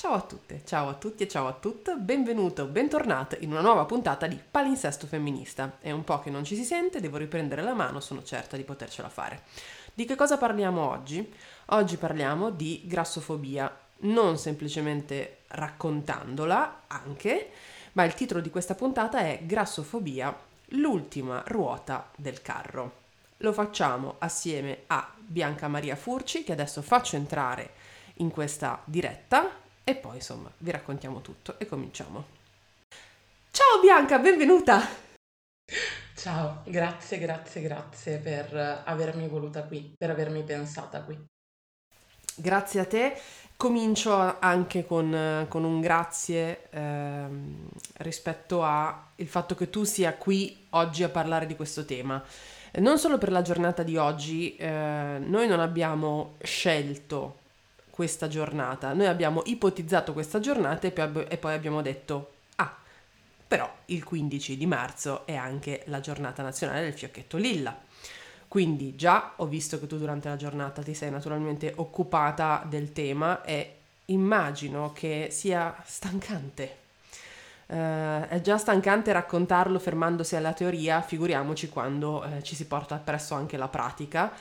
Ciao a tutte, ciao a tutti e ciao a tutte, benvenuto, bentornato in una nuova puntata di Palinsesto Femminista. È un po' che non ci si sente, devo riprendere la mano, sono certa di potercela fare. Di che cosa parliamo oggi? Oggi parliamo di grassofobia, non semplicemente raccontandola, anche, ma il titolo di questa puntata è Grassofobia, l'ultima ruota del carro. Lo facciamo assieme a Bianca Maria Furci, che adesso faccio entrare in questa diretta e poi insomma vi raccontiamo tutto e cominciamo. Ciao Bianca, benvenuta! Ciao, grazie, grazie, grazie per avermi voluta qui, per avermi pensata qui. Grazie a te. Comincio anche con, con un grazie ehm, rispetto al fatto che tu sia qui oggi a parlare di questo tema. Non solo per la giornata di oggi, eh, noi non abbiamo scelto questa giornata. Noi abbiamo ipotizzato questa giornata e poi, e poi abbiamo detto, ah, però il 15 di marzo è anche la giornata nazionale del fiocchetto lilla. Quindi già ho visto che tu durante la giornata ti sei naturalmente occupata del tema e immagino che sia stancante. Uh, è già stancante raccontarlo fermandosi alla teoria, figuriamoci quando uh, ci si porta appresso anche la pratica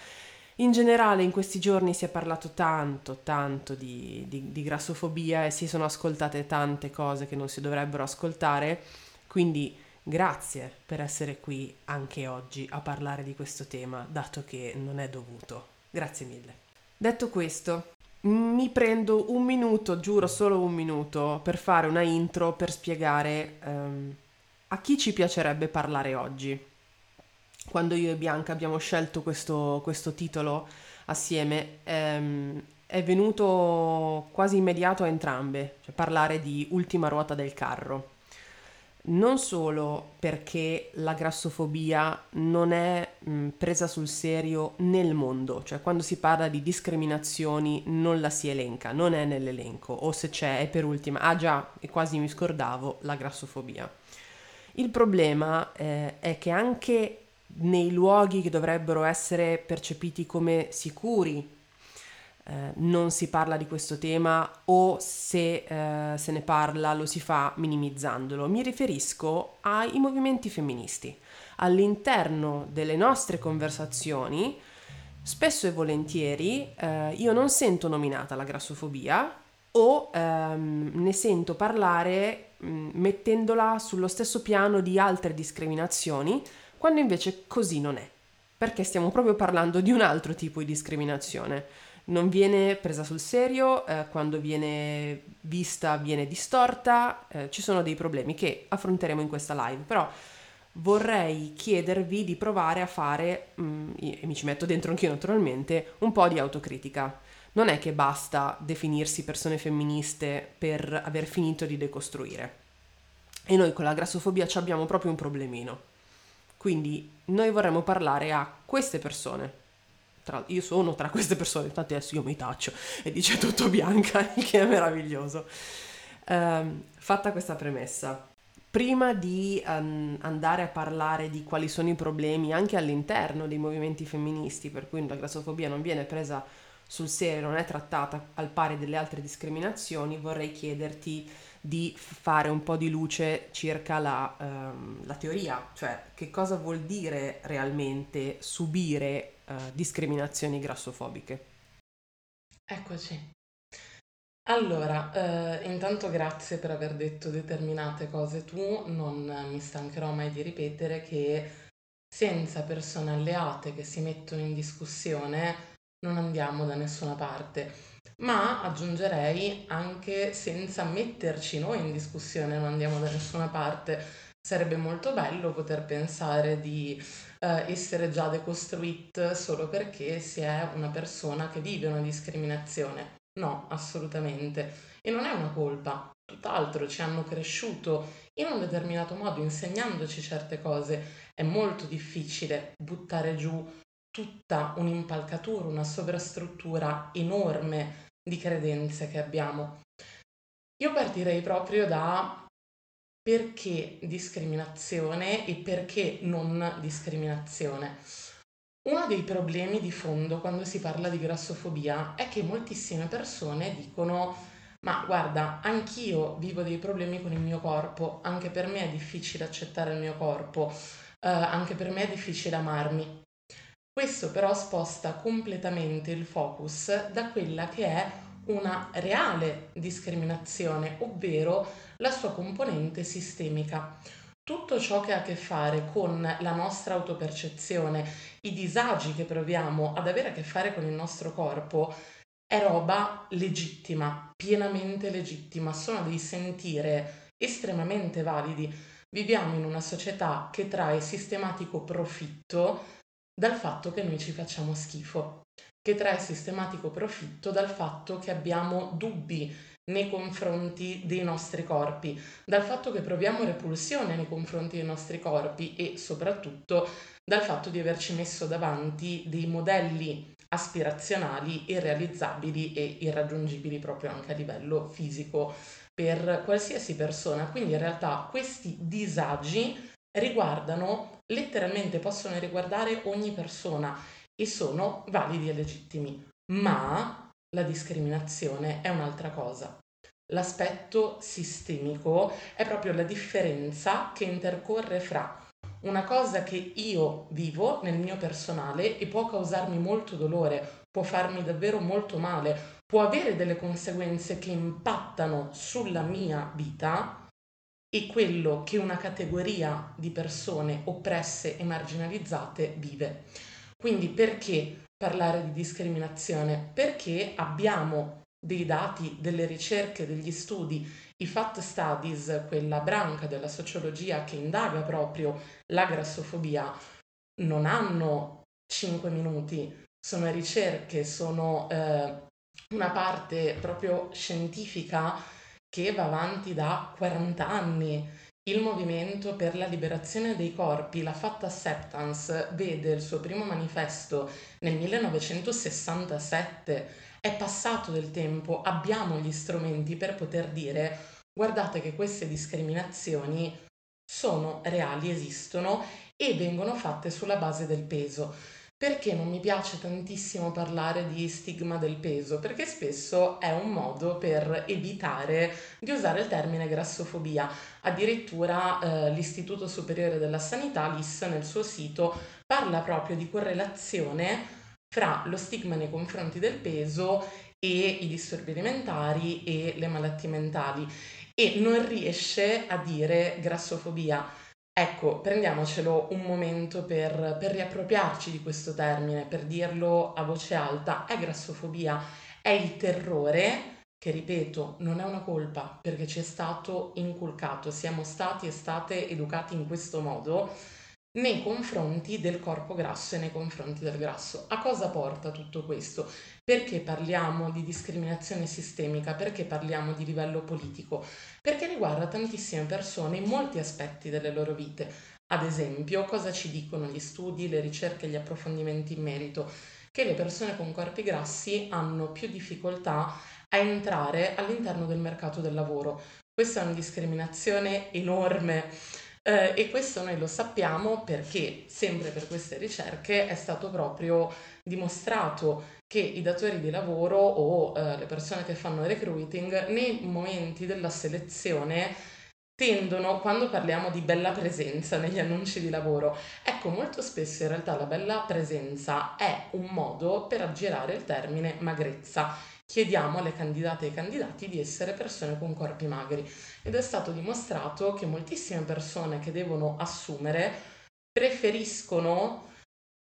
in generale in questi giorni si è parlato tanto, tanto di, di, di, grassofobia e si sono ascoltate tante cose che non si dovrebbero ascoltare, quindi grazie per essere qui anche oggi a parlare di questo tema, dato che non è dovuto. Grazie mille. Detto questo, mi prendo un minuto, giuro solo un minuto, per fare una intro per spiegare um, a chi ci piacerebbe parlare oggi quando io e Bianca abbiamo scelto questo, questo titolo assieme, ehm, è venuto quasi immediato a entrambe, cioè parlare di ultima ruota del carro. Non solo perché la grassofobia non è mh, presa sul serio nel mondo, cioè quando si parla di discriminazioni non la si elenca, non è nell'elenco, o se c'è è per ultima. Ah già, e quasi mi scordavo, la grassofobia. Il problema eh, è che anche nei luoghi che dovrebbero essere percepiti come sicuri. Eh, non si parla di questo tema o se eh, se ne parla lo si fa minimizzandolo. Mi riferisco ai movimenti femministi. All'interno delle nostre conversazioni, spesso e volentieri, eh, io non sento nominata la grassofobia o ehm, ne sento parlare mh, mm, mettendola sullo stesso piano di altre discriminazioni quando invece così non è, perché stiamo proprio parlando di un altro tipo di discriminazione. Non viene presa sul serio, eh, quando viene vista viene distorta, eh, ci sono dei problemi che affronteremo in questa live, però vorrei chiedervi di provare a fare, mh, mm, e mi ci metto dentro anch'io naturalmente, un po' di autocritica. Non è che basta definirsi persone femministe per aver finito di decostruire. E noi con la grassofobia abbiamo proprio un problemino. Quindi noi vorremmo parlare a queste persone. Tra, io sono tra queste persone, infatti adesso io mi taccio e dice tutto bianca, che è meraviglioso. Um, fatta questa premessa, prima di um, andare a parlare di quali sono i problemi anche all'interno dei movimenti femministi, per cui la grassofobia non viene presa sul serio, non è trattata al pari delle altre discriminazioni, vorrei chiederti di fare un po' di luce circa la, um, la teoria, cioè che cosa vuol dire realmente subire uh, discriminazioni grassofobiche. Eccoci. Allora, eh, intanto grazie per aver detto determinate cose tu, non mi stancherò mai di ripetere che senza persone alleate che si mettono in discussione non andiamo da nessuna parte ma aggiungerei anche senza metterci noi in discussione, non andiamo da nessuna parte. Sarebbe molto bello poter pensare di eh, essere già decostruit solo perché si è una persona che vive una discriminazione. No, assolutamente. E non è una colpa, tutt'altro, ci hanno cresciuto in un determinato modo, insegnandoci certe cose. È molto difficile buttare giù tutta un'impalcatura, una sovrastruttura enorme di credenze che abbiamo. Io partirei proprio da perché discriminazione e perché non discriminazione. Uno dei problemi di fondo quando si parla di grassofobia è che moltissime persone dicono Ma guarda, anch'io vivo dei problemi con il mio corpo, anche per me è difficile accettare il mio corpo, eh, anche per me è difficile amarmi. Questo però sposta completamente il focus da quella che è una reale discriminazione, ovvero la sua componente sistemica. Tutto ciò che ha a che fare con la nostra autopercezione, i disagi che proviamo ad avere a che fare con il nostro corpo, è roba legittima, pienamente legittima, sono dei sentire estremamente validi. Viviamo in una società che trae sistematico profitto dal fatto che noi ci facciamo schifo, che trae sistematico profitto dal fatto che abbiamo dubbi nei confronti dei nostri corpi, dal fatto che proviamo repulsione nei confronti dei nostri corpi e soprattutto dal fatto di averci messo davanti dei modelli aspirazionali, irrealizzabili e irraggiungibili proprio anche a livello fisico per qualsiasi persona. Quindi in realtà questi disagi riguardano, letteralmente possono riguardare ogni persona e sono validi e legittimi. Ma la discriminazione è un'altra cosa. L'aspetto sistemico è proprio la differenza che intercorre fra una cosa che io vivo nel mio personale e può causarmi molto dolore, può farmi davvero molto male, può avere delle conseguenze che impattano sulla mia vita e quello che una categoria di persone oppresse e marginalizzate vive. Quindi perché parlare di discriminazione? Perché abbiamo dei dati, delle ricerche, degli studi, i FAT Studies, quella branca della sociologia che indaga proprio la grassofobia, non hanno 5 minuti, sono ricerche, sono eh, una parte proprio scientifica che va avanti da 40 anni. Il movimento per la liberazione dei corpi, la Fat Acceptance, vede il suo primo manifesto nel 1967 è passato del tempo, abbiamo gli strumenti per poter dire guardate che queste discriminazioni sono reali, esistono e vengono fatte sulla base del peso. Perché non mi piace tantissimo parlare di stigma del peso? Perché spesso è un modo per evitare di usare il termine grassofobia. Addirittura eh, l'Istituto Superiore della Sanità, l'IS, nel suo sito parla proprio di correlazione fra lo stigma nei confronti del peso e i disturbi alimentari e le malattie mentali e non riesce a dire grassofobia. Ecco, prendiamocelo un momento per, per riappropriarci di questo termine, per dirlo a voce alta, è grassofobia, è il terrore che ripeto, non è una colpa perché ci è stato inculcato, siamo stati e state educati in questo modo nei confronti del corpo grasso e nei confronti del grasso. A cosa porta tutto questo? Perché parliamo di discriminazione sistemica? Perché parliamo di livello politico? Perché riguarda tantissime persone in molti aspetti delle loro vite. Ad esempio, cosa ci dicono gli studi, le ricerche, gli approfondimenti in merito? Che le persone con corpi grassi hanno più difficoltà a entrare all'interno del mercato del lavoro. Questa è una discriminazione enorme eh, e questo noi lo sappiamo perché sempre per queste ricerche è stato proprio dimostrato che i datori di lavoro o eh, le persone che fanno recruiting nei momenti della selezione tendono, quando parliamo di bella presenza negli annunci di lavoro, ecco molto spesso in realtà la bella presenza è un modo per aggirare il termine magrezza chiediamo alle candidate e ai candidati di essere persone con corpi magri. Ed è stato dimostrato che moltissime persone che devono assumere preferiscono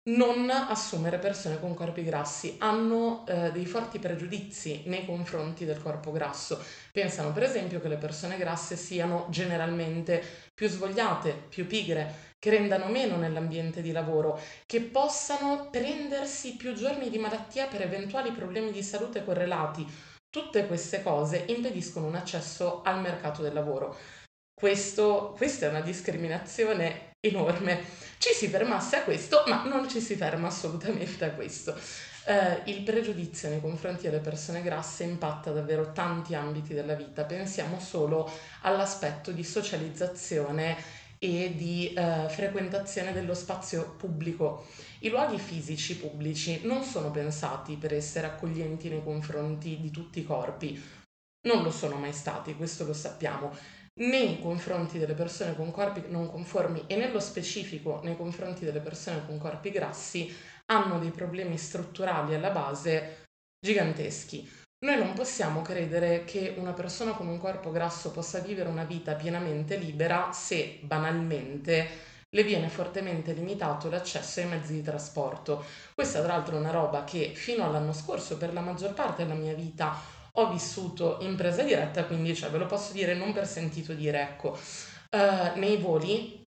non assumere persone con corpi grassi, hanno eh, dei forti pregiudizi nei confronti del corpo grasso. Pensano per esempio che le persone grasse siano generalmente più svogliate, più pigre, che rendano meno nell'ambiente di lavoro, che possano prendersi più giorni di malattia per eventuali problemi di salute correlati. Tutte queste cose impediscono un accesso al mercato del lavoro. Questo, questa è una discriminazione enorme. Ci si fermasse a questo, ma non ci si ferma assolutamente a questo. Eh, il pregiudizio nei confronti delle persone grasse impatta davvero tanti ambiti della vita. Pensiamo solo all'aspetto di socializzazione e di eh, frequentazione dello spazio pubblico. I luoghi fisici pubblici non sono pensati per essere accoglienti nei confronti di tutti i corpi. non lo sono mai stati, questo lo sappiamo, nei confronti delle persone con corpi non conformi e nello specifico nei confronti delle persone con corpi grassi hanno dei problemi strutturali alla base giganteschi. Noi non possiamo credere che una persona con un corpo grasso possa vivere una vita pienamente libera se banalmente le viene fortemente limitato l'accesso ai mezzi di trasporto. Questa tra l'altro è una roba che fino all'anno scorso per la maggior parte della mia vita ho vissuto in presa diretta, quindi cioè, ve lo posso dire non per sentito dire, ecco, uh, nei voli,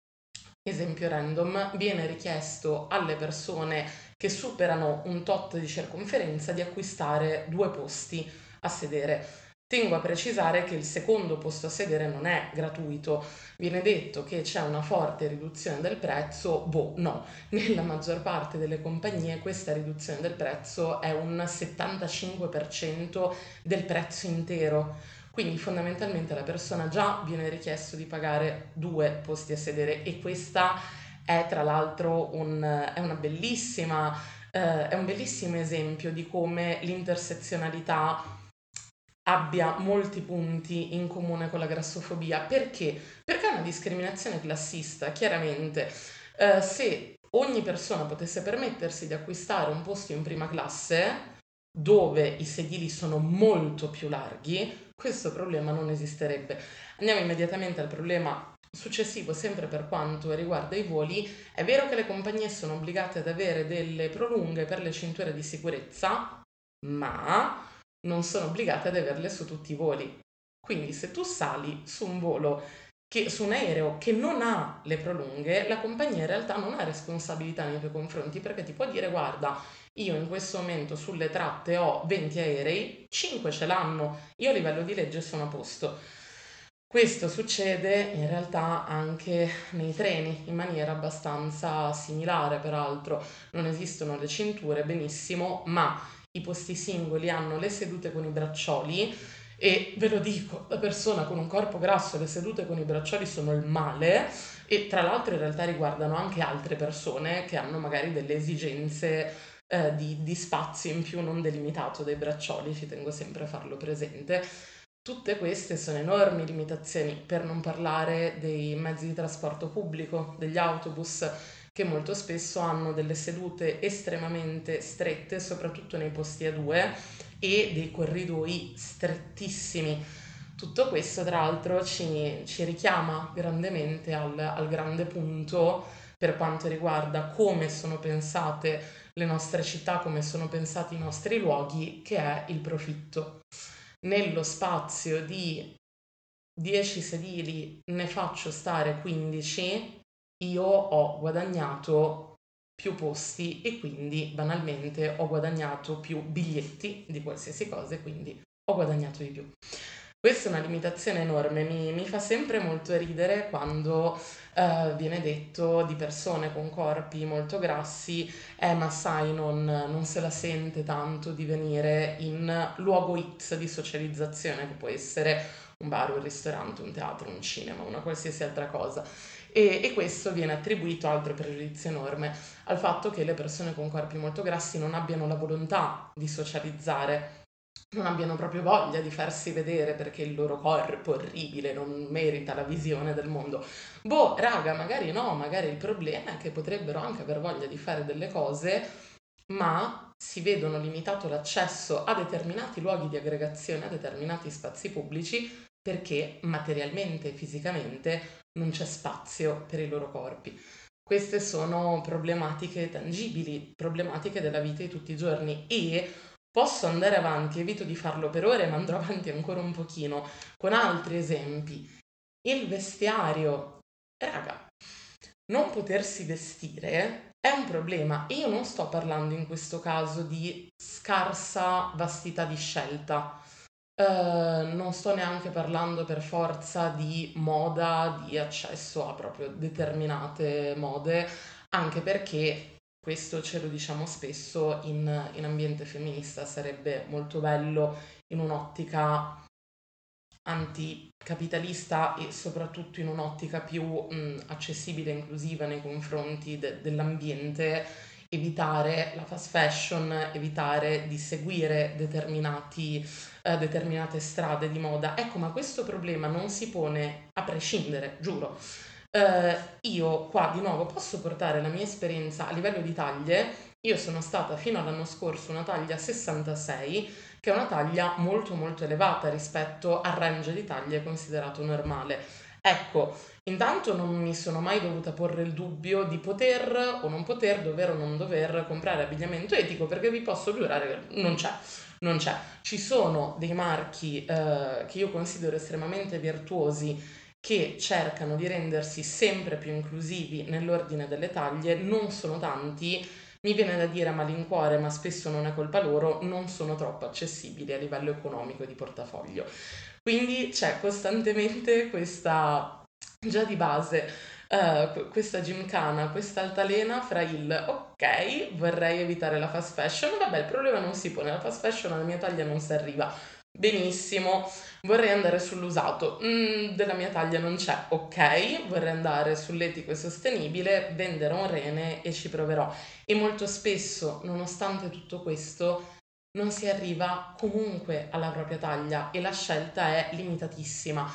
esempio random, viene richiesto alle persone che superano un tot di circonferenza di acquistare due posti a sedere. Tengo a precisare che il secondo posto a sedere non è gratuito, viene detto che c'è una forte riduzione del prezzo, boh no, nella maggior parte delle compagnie questa riduzione del prezzo è un 75% del prezzo intero, quindi fondamentalmente la persona già viene richiesto di pagare due posti a sedere e questa è tra l'altro un, è una bellissima, eh, è un bellissimo esempio di come l'intersezionalità abbia molti punti in comune con la grassofobia. Perché? Perché è una discriminazione classista, chiaramente. Eh, se ogni persona potesse permettersi di acquistare un posto in prima classe, dove i sedili sono molto più larghi, questo problema non esisterebbe. Andiamo immediatamente al problema successivo, sempre per quanto riguarda i voli. È vero che le compagnie sono obbligate ad avere delle prolunghe per le cinture di sicurezza, ma non sono obbligate ad averle su tutti i voli. Quindi se tu sali su un volo, che, su un aereo che non ha le prolunghe, la compagnia in realtà non ha responsabilità nei tuoi confronti perché ti può dire guarda, io in questo momento sulle tratte ho 20 aerei, 5 ce l'hanno, io a livello di legge sono a posto. Questo succede in realtà anche nei treni in maniera abbastanza similare, peraltro non esistono le cinture benissimo, ma i posti singoli hanno le sedute con i braccioli e ve lo dico, la persona con un corpo grasso, le sedute con i braccioli sono il male e tra l'altro in realtà riguardano anche altre persone che hanno magari delle esigenze eh, di, di spazio in più non delimitato dai braccioli, ci tengo sempre a farlo presente. Tutte queste sono enormi limitazioni, per non parlare dei mezzi di trasporto pubblico, degli autobus che molto spesso hanno delle sedute estremamente strette, soprattutto nei posti a due, e dei corridoi strettissimi. Tutto questo, tra l'altro, ci, ci richiama grandemente al, al grande punto per quanto riguarda come sono pensate le nostre città, come sono pensati i nostri luoghi, che è il profitto. Nello spazio di 10 sedili ne faccio stare 15, io ho guadagnato più posti e quindi banalmente ho guadagnato più biglietti di qualsiasi cosa e quindi ho guadagnato di più. Questa è una limitazione enorme, mi, mi fa sempre molto ridere quando uh, viene detto di persone con corpi molto grassi, eh ma sai non, non se la sente tanto di venire in luogo X di socializzazione, che può essere un bar, un ristorante, un teatro, un cinema, una qualsiasi altra cosa e, e questo viene attribuito, altro pregiudizio enorme, al fatto che le persone con corpi molto grassi non abbiano la volontà di socializzare, non abbiano proprio voglia di farsi vedere perché il loro corpo orribile non merita la visione del mondo. Boh, raga, magari no, magari il problema è che potrebbero anche aver voglia di fare delle cose, ma si vedono limitato l'accesso a determinati luoghi di aggregazione, a determinati spazi pubblici, perché materialmente fisicamente non c'è spazio per i loro corpi. Queste sono problematiche tangibili, problematiche della vita di tutti i giorni e posso andare avanti, evito di farlo per ore, ma andrò avanti ancora un pochino con altri esempi. Il vestiario, raga, non potersi vestire è un problema e io non sto parlando in questo caso di scarsa vastità di scelta Uh, non sto neanche parlando per forza di moda, di accesso a proprio determinate mode, anche perché questo ce lo diciamo spesso in, in ambiente femminista, sarebbe molto bello in un'ottica anticapitalista e soprattutto in un'ottica più mh, accessibile e inclusiva nei confronti de- dell'ambiente evitare la fast fashion, evitare di seguire determinati, eh, determinate strade di moda. Ecco, ma questo problema non si pone a prescindere, giuro. Eh, io qua di nuovo posso portare la mia esperienza a livello di taglie. Io sono stata fino all'anno scorso una taglia 66, che è una taglia molto molto elevata rispetto al range di taglie considerato normale. Ecco, intanto non mi sono mai dovuta porre il dubbio di poter o non poter, dover o non dover comprare abbigliamento etico perché vi posso giurare che non c'è. Non c'è. Ci sono dei marchi eh, che io considero estremamente virtuosi che cercano di rendersi sempre più inclusivi nell'ordine delle taglie, non sono tanti, mi viene da dire a malincuore, ma spesso non è colpa loro, non sono troppo accessibili a livello economico di portafoglio. Quindi c'è costantemente questa, già di base, uh, questa gymkhana, questa altalena fra il ok, vorrei evitare la fast fashion, vabbè il problema non si pone, la fast fashion alla mia taglia non si arriva, benissimo, vorrei andare sull'usato, mm, della mia taglia non c'è, ok, vorrei andare sull'etico e sostenibile, venderò un rene e ci proverò. E molto spesso, nonostante tutto questo, non si arriva comunque alla propria taglia e la scelta è limitatissima.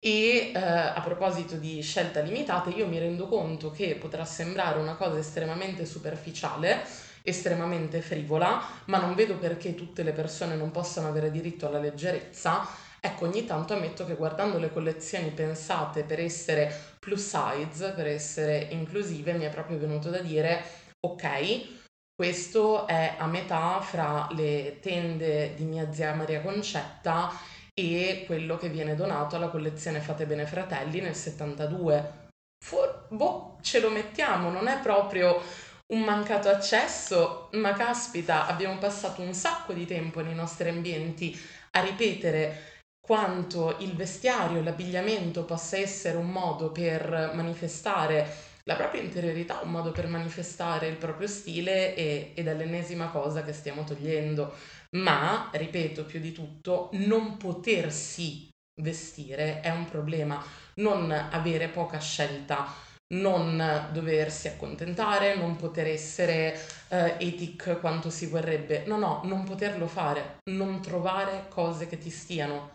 E eh, a proposito di scelta limitata, io mi rendo conto che potrà sembrare una cosa estremamente superficiale, estremamente frivola, ma non vedo perché tutte le persone non possano avere diritto alla leggerezza. Ecco, ogni tanto ammetto che guardando le collezioni pensate per essere plus size, per essere inclusive, mi è proprio venuto da dire, ok, questo è a metà fra le tende di mia zia Maria Concetta e quello che viene donato alla collezione Fate Bene Fratelli nel 72. For- boh, ce lo mettiamo, non è proprio un mancato accesso, ma caspita, abbiamo passato un sacco di tempo nei nostri ambienti a ripetere quanto il vestiario, l'abbigliamento possa essere un modo per manifestare la propria interiorità, un modo per manifestare il proprio stile e, ed è l'ennesima cosa che stiamo togliendo. Ma, ripeto, più di tutto, non potersi vestire è un problema, non avere poca scelta non doversi accontentare, non poter essere uh, ethic quanto si vorrebbe. No, no, non poterlo fare, non trovare cose che ti stiano.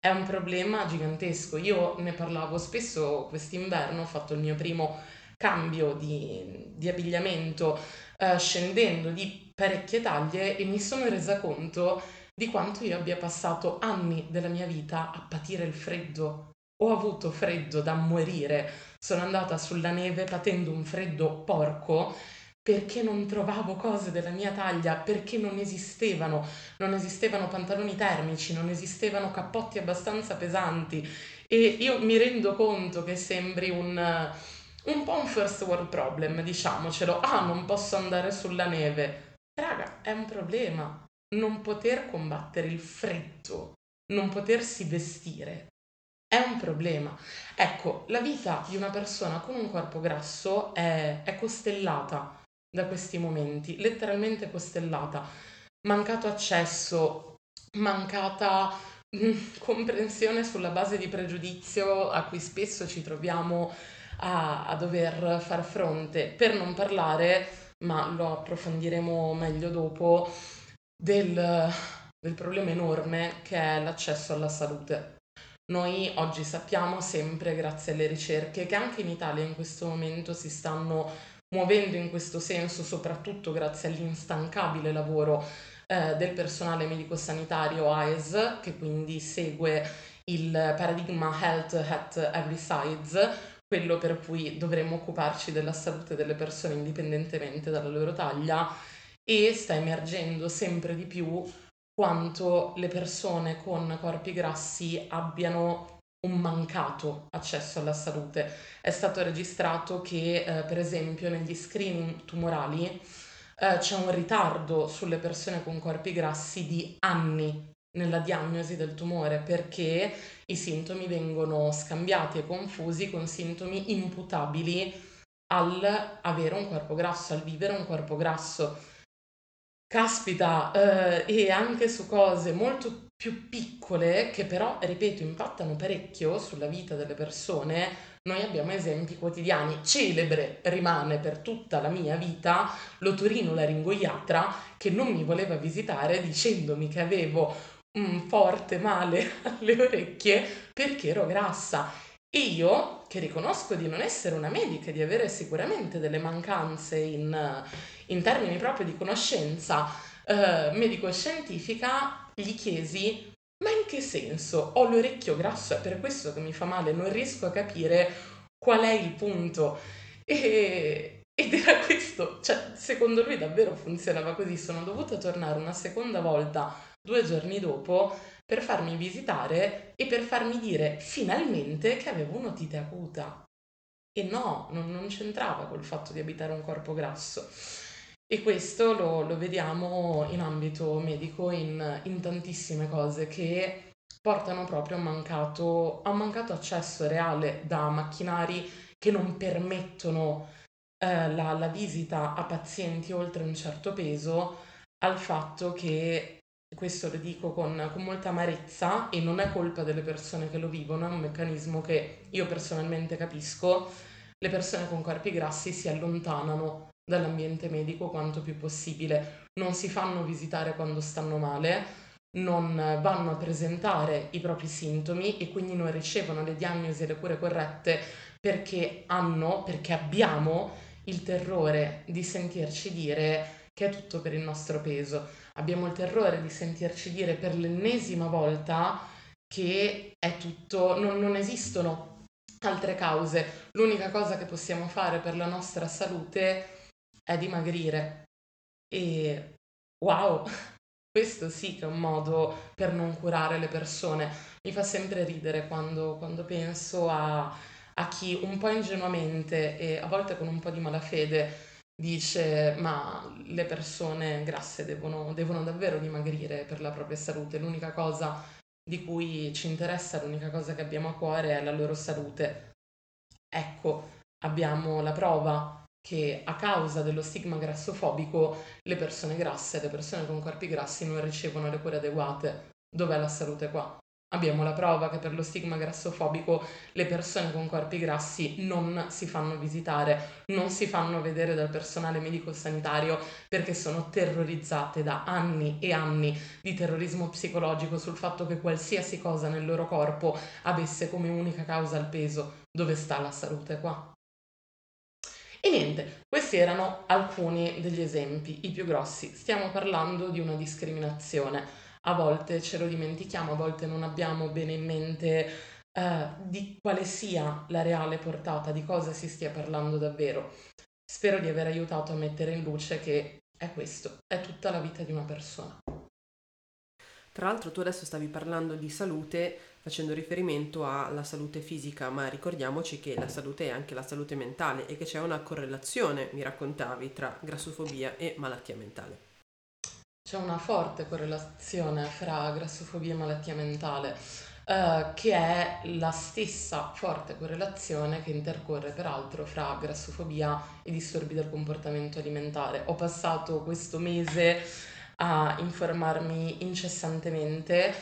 È un problema gigantesco. Io ne parlavo spesso quest'inverno, ho fatto il mio primo cambio di, di abbigliamento uh, scendendo di parecchie taglie e mi sono resa conto di quanto io abbia passato anni della mia vita a patire il freddo. Ho avuto freddo da morire sono andata sulla neve patendo un freddo porco perché non trovavo cose della mia taglia, perché non esistevano, non esistevano pantaloni termici, non esistevano cappotti abbastanza pesanti e io mi rendo conto che sembri un, un po' un first world problem, diciamocelo, ah non posso andare sulla neve. Raga, è un problema non poter combattere il freddo, non potersi vestire è un problema. Ecco, la vita di una persona con un corpo grasso è, è costellata da questi momenti, letteralmente costellata. Mancato accesso, mancata mm, comprensione sulla base di pregiudizio a cui spesso ci troviamo a, a dover far fronte, per non parlare, ma lo approfondiremo meglio dopo, del, del problema enorme che è l'accesso alla salute. Noi oggi sappiamo sempre, grazie alle ricerche, che anche in Italia in questo momento si stanno muovendo in questo senso, soprattutto grazie all'instancabile lavoro eh, del personale medico-sanitario AES, che quindi segue il paradigma Health at Every Size, quello per cui dovremmo occuparci della salute delle persone indipendentemente dalla loro taglia, e sta emergendo sempre di più quanto le persone con corpi grassi abbiano un mancato accesso alla salute. È stato registrato che, eh, per esempio, negli screening tumorali eh, c'è un ritardo sulle persone con corpi grassi di anni nella diagnosi del tumore perché i sintomi vengono scambiati e confusi con sintomi imputabili al avere un corpo grasso, al vivere un corpo grasso. Caspita, eh, e anche su cose molto più piccole che però, ripeto, impattano parecchio sulla vita delle persone, noi abbiamo esempi quotidiani. Celebre rimane per tutta la mia vita l'otorino laringoiatra che non mi voleva visitare dicendomi che avevo un forte male alle orecchie perché ero grassa. E io, che riconosco di non essere una medica, di avere sicuramente delle mancanze in, in termini proprio di conoscenza eh, medico-scientifica, gli chiesi ma in che senso? Ho l'orecchio grasso, è per questo che mi fa male, non riesco a capire qual è il punto. E, ed era questo, cioè secondo lui davvero funzionava così, sono dovuta tornare una seconda volta due giorni dopo per farmi visitare e per farmi dire finalmente che avevo un'otite acuta. E no, non, non c'entrava col fatto di abitare un corpo grasso. E questo lo, lo vediamo in ambito medico in, in, tantissime cose che portano proprio a mancato, a un mancato accesso reale da macchinari che non permettono eh, la, la visita a pazienti oltre un certo peso al fatto che questo lo dico con, con, molta amarezza e non è colpa delle persone che lo vivono, è un meccanismo che io personalmente capisco, le persone con corpi grassi si allontanano dall'ambiente medico quanto più possibile, non si fanno visitare quando stanno male, non vanno a presentare i propri sintomi e quindi non ricevono le diagnosi e le cure corrette perché hanno, perché abbiamo il terrore di sentirci dire che è tutto per il nostro peso. Abbiamo il terrore di sentirci dire per l'ennesima volta che è tutto, non, non esistono altre cause. L'unica cosa che possiamo fare per la nostra salute è dimagrire. E wow, questo sì che è un modo per non curare le persone. Mi fa sempre ridere quando, quando penso a, a chi un po' ingenuamente e a volte con un po' di malafede dice ma le persone grasse devono, devono davvero dimagrire per la propria salute, l'unica cosa di cui ci interessa, l'unica cosa che abbiamo a cuore è la loro salute. Ecco, abbiamo la prova che a causa dello stigma grassofobico le persone grasse, le persone con corpi grassi non ricevono le cure adeguate. Dov'è la salute qua? Abbiamo la prova che per lo stigma grassofobico le persone con corpi grassi non si fanno visitare, non si fanno vedere dal personale medico-sanitario perché sono terrorizzate da anni e anni di terrorismo psicologico sul fatto che qualsiasi cosa nel loro corpo avesse come unica causa il peso. Dove sta la salute qua? E niente, questi erano alcuni degli esempi, i più grossi. Stiamo parlando di una discriminazione. A volte ce lo dimentichiamo, a volte non abbiamo bene in mente eh, di quale sia la reale portata, di cosa si stia parlando davvero. Spero di aver aiutato a mettere in luce che è questo, è tutta la vita di una persona. Tra l'altro tu adesso stavi parlando di salute facendo riferimento alla salute fisica, ma ricordiamoci che la salute è anche la salute mentale e che c'è una correlazione, mi raccontavi, tra grassofobia e malattia mentale. C'è una forte correlazione fra grassofobia e malattia mentale, eh, che è la stessa forte correlazione che intercorre peraltro fra grassofobia e disturbi del comportamento alimentare. Ho passato questo mese a informarmi incessantemente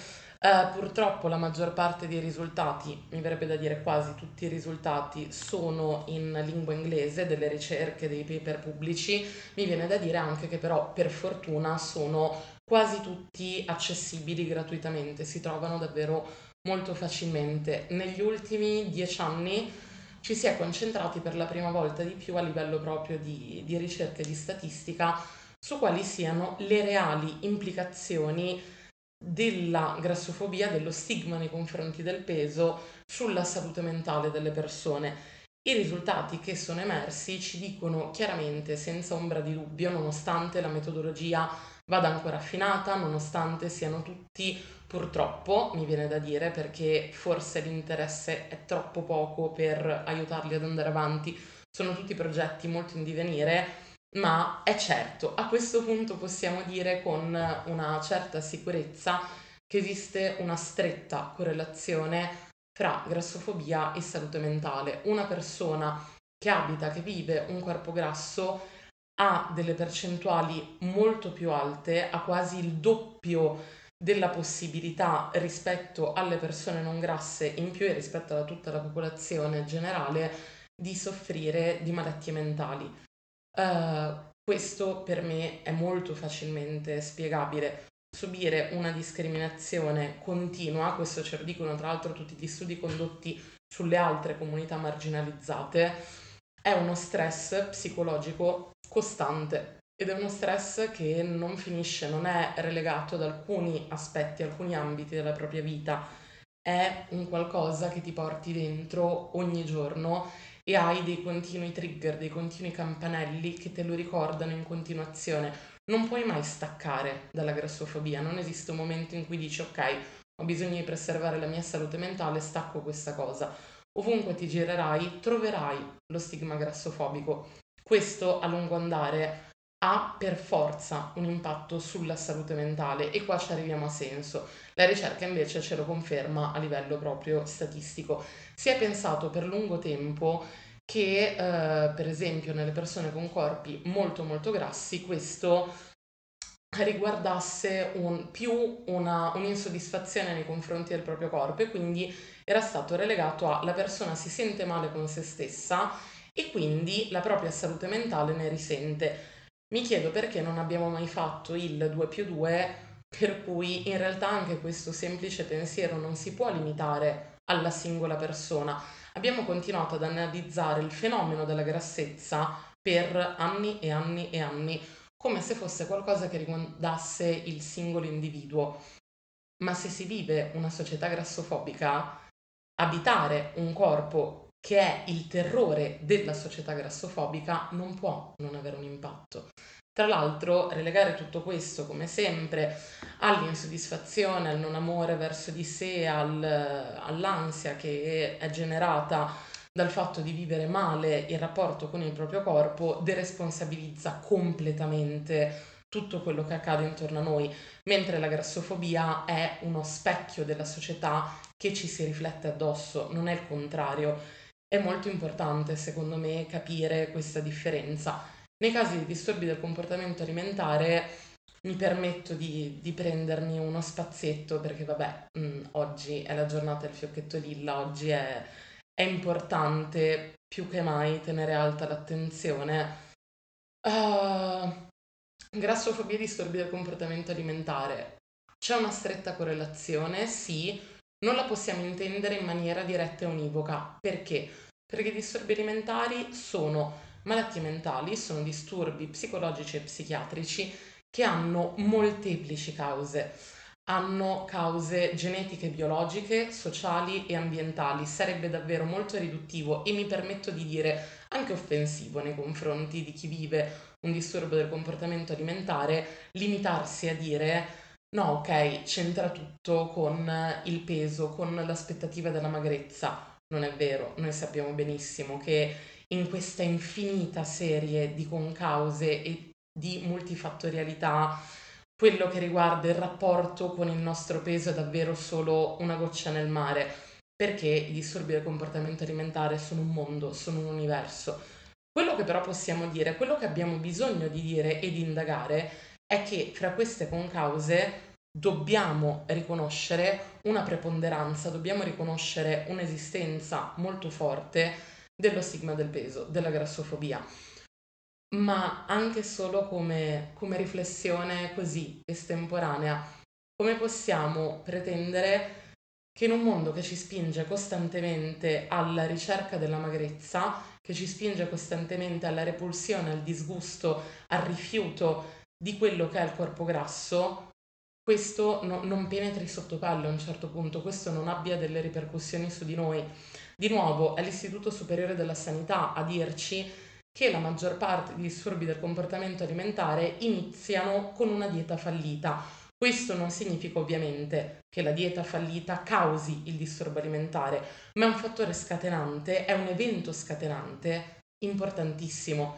Uh, purtroppo la maggior parte dei risultati, mi verrebbe da dire quasi tutti i risultati, sono in lingua inglese, delle ricerche, dei paper pubblici. Mi viene da dire anche che però per fortuna sono quasi tutti accessibili gratuitamente, si trovano davvero molto facilmente. Negli ultimi dieci anni ci si è concentrati per la prima volta di più a livello proprio di, di ricerca e di statistica su quali siano le reali implicazioni della grassofobia, dello stigma nei confronti del peso sulla salute mentale delle persone. I risultati che sono emersi ci dicono chiaramente, senza ombra di dubbio, nonostante la metodologia vada ancora affinata, nonostante siano tutti, purtroppo, mi viene da dire, perché forse l'interesse è troppo poco per aiutarli ad andare avanti, sono tutti progetti molto in divenire, ma è certo, a questo punto possiamo dire con una certa sicurezza che esiste una stretta correlazione fra grassofobia e salute mentale. Una persona che abita, che vive un corpo grasso ha delle percentuali molto più alte, ha quasi il doppio della possibilità rispetto alle persone non grasse in più e rispetto a tutta la popolazione generale di soffrire di malattie mentali. Uh, questo per me è molto facilmente spiegabile. Subire una discriminazione continua, questo ce lo dicono tra l'altro tutti gli studi condotti sulle altre comunità marginalizzate, è uno stress psicologico costante ed è uno stress che non finisce, non è relegato ad alcuni aspetti, alcuni ambiti della propria vita, è un qualcosa che ti porti dentro ogni giorno e hai dei continui trigger, dei continui campanelli che te lo ricordano in continuazione. Non puoi mai staccare dalla grassofobia, non esiste un momento in cui dici ok, ho bisogno di preservare la mia salute mentale, stacco questa cosa. Ovunque ti girerai, troverai lo stigma grassofobico. Questo a lungo andare ha per forza un impatto sulla salute mentale e qua ci arriviamo a senso. La ricerca invece ce lo conferma a livello proprio statistico. Si è pensato per lungo tempo che eh, per esempio nelle persone con corpi molto molto grassi questo riguardasse un, più una, un'insoddisfazione nei confronti del proprio corpo e quindi era stato relegato a la persona si sente male con se stessa e quindi la propria salute mentale ne risente. Mi chiedo perché non abbiamo mai fatto il 2 più 2, per cui in realtà anche questo semplice pensiero non si può limitare alla singola persona. Abbiamo continuato ad analizzare il fenomeno della grassezza per anni e anni e anni, come se fosse qualcosa che riguardasse il singolo individuo. Ma se si vive una società grassofobica, abitare un corpo che è il terrore della società grassofobica, non può non avere un impatto. Tra l'altro, relegare tutto questo, come sempre, all'insoddisfazione, al non amore verso di sé, al, all'ansia che è generata dal fatto di vivere male il rapporto con il proprio corpo, deresponsabilizza completamente tutto quello che accade intorno a noi, mentre la grassofobia è uno specchio della società che ci si riflette addosso, non è il contrario. È molto importante, secondo me, capire questa differenza. Nei casi di disturbi del comportamento alimentare mi permetto di, di prendermi uno spazietto perché, vabbè, mh, mm, oggi è la giornata del fiocchetto lilla, oggi è, è importante più che mai tenere alta l'attenzione. Uh, grassofobia e disturbi del comportamento alimentare. C'è una stretta correlazione, sì, non la possiamo intendere in maniera diretta e univoca. Perché? Perché i disturbi alimentari sono malattie mentali, sono disturbi psicologici e psichiatrici che hanno molteplici cause. Hanno cause genetiche, biologiche, sociali e ambientali. Sarebbe davvero molto riduttivo e mi permetto di dire anche offensivo nei confronti di chi vive un disturbo del comportamento alimentare limitarsi a dire No, ok, c'entra tutto con il peso, con l'aspettativa della magrezza. Non è vero, noi sappiamo benissimo che in questa infinita serie di concause e di multifattorialità, quello che riguarda il rapporto con il nostro peso è davvero solo una goccia nel mare, perché i disturbi del comportamento alimentare sono un mondo, sono un universo. Quello che però possiamo dire, quello che abbiamo bisogno di dire e di indagare è che fra queste concause dobbiamo riconoscere una preponderanza, dobbiamo riconoscere un'esistenza molto forte dello stigma del peso, della grassofobia, ma anche solo come, come riflessione così estemporanea, come possiamo pretendere che in un mondo che ci spinge costantemente alla ricerca della magrezza, che ci spinge costantemente alla repulsione, al disgusto, al rifiuto di quello che è il corpo grasso, questo no, non penetri sotto pelle a un certo punto, questo non abbia delle ripercussioni su di noi. Di nuovo è l'Istituto Superiore della Sanità a dirci che la maggior parte dei disturbi del comportamento alimentare iniziano con una dieta fallita. Questo non significa ovviamente che la dieta fallita causi il disturbo alimentare, ma è un fattore scatenante, è un evento scatenante importantissimo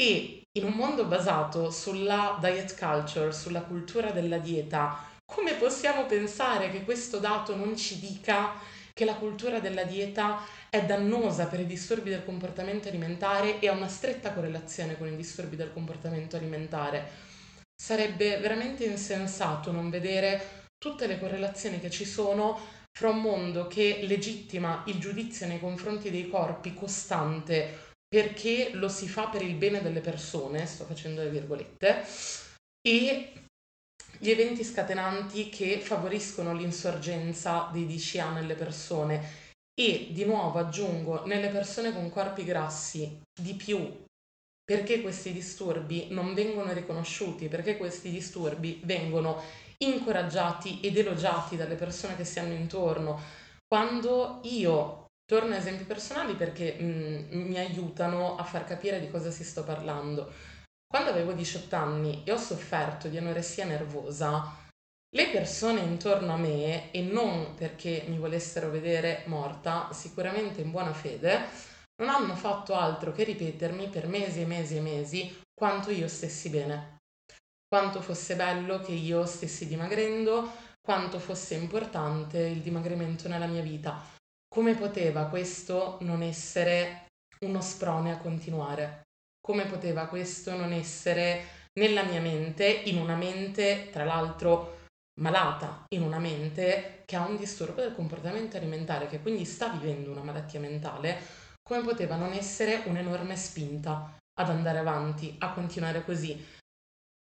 e in un mondo basato sulla diet culture, sulla cultura della dieta, come possiamo pensare che questo dato non ci dica che la cultura della dieta è dannosa per i disturbi del comportamento alimentare e ha una stretta correlazione con i disturbi del comportamento alimentare? Sarebbe veramente insensato non vedere tutte le correlazioni che ci sono fra un mondo che legittima il giudizio nei confronti dei corpi costante perché lo si fa per il bene delle persone, sto facendo le virgolette, e gli eventi scatenanti che favoriscono l'insorgenza dei DCA nelle persone. E di nuovo aggiungo nelle persone con corpi grassi di più. Perché questi disturbi non vengono riconosciuti, perché questi disturbi vengono incoraggiati ed elogiati dalle persone che si hanno intorno. Quando io torno a esempi personali perché mh, mm, mi aiutano a far capire di cosa si sto parlando. Quando avevo 18 anni e ho sofferto di anoressia nervosa, le persone intorno a me, e non perché mi volessero vedere morta, sicuramente in buona fede, non hanno fatto altro che ripetermi per mesi e mesi e mesi quanto io stessi bene, quanto fosse bello che io stessi dimagrendo, quanto fosse importante il dimagrimento nella mia vita. Come poteva questo non essere uno sprone a continuare? Come poteva questo non essere nella mia mente, in una mente tra l'altro malata, in una mente che ha un disturbo del comportamento alimentare, che quindi sta vivendo una malattia mentale, come poteva non essere un'enorme spinta ad andare avanti, a continuare così.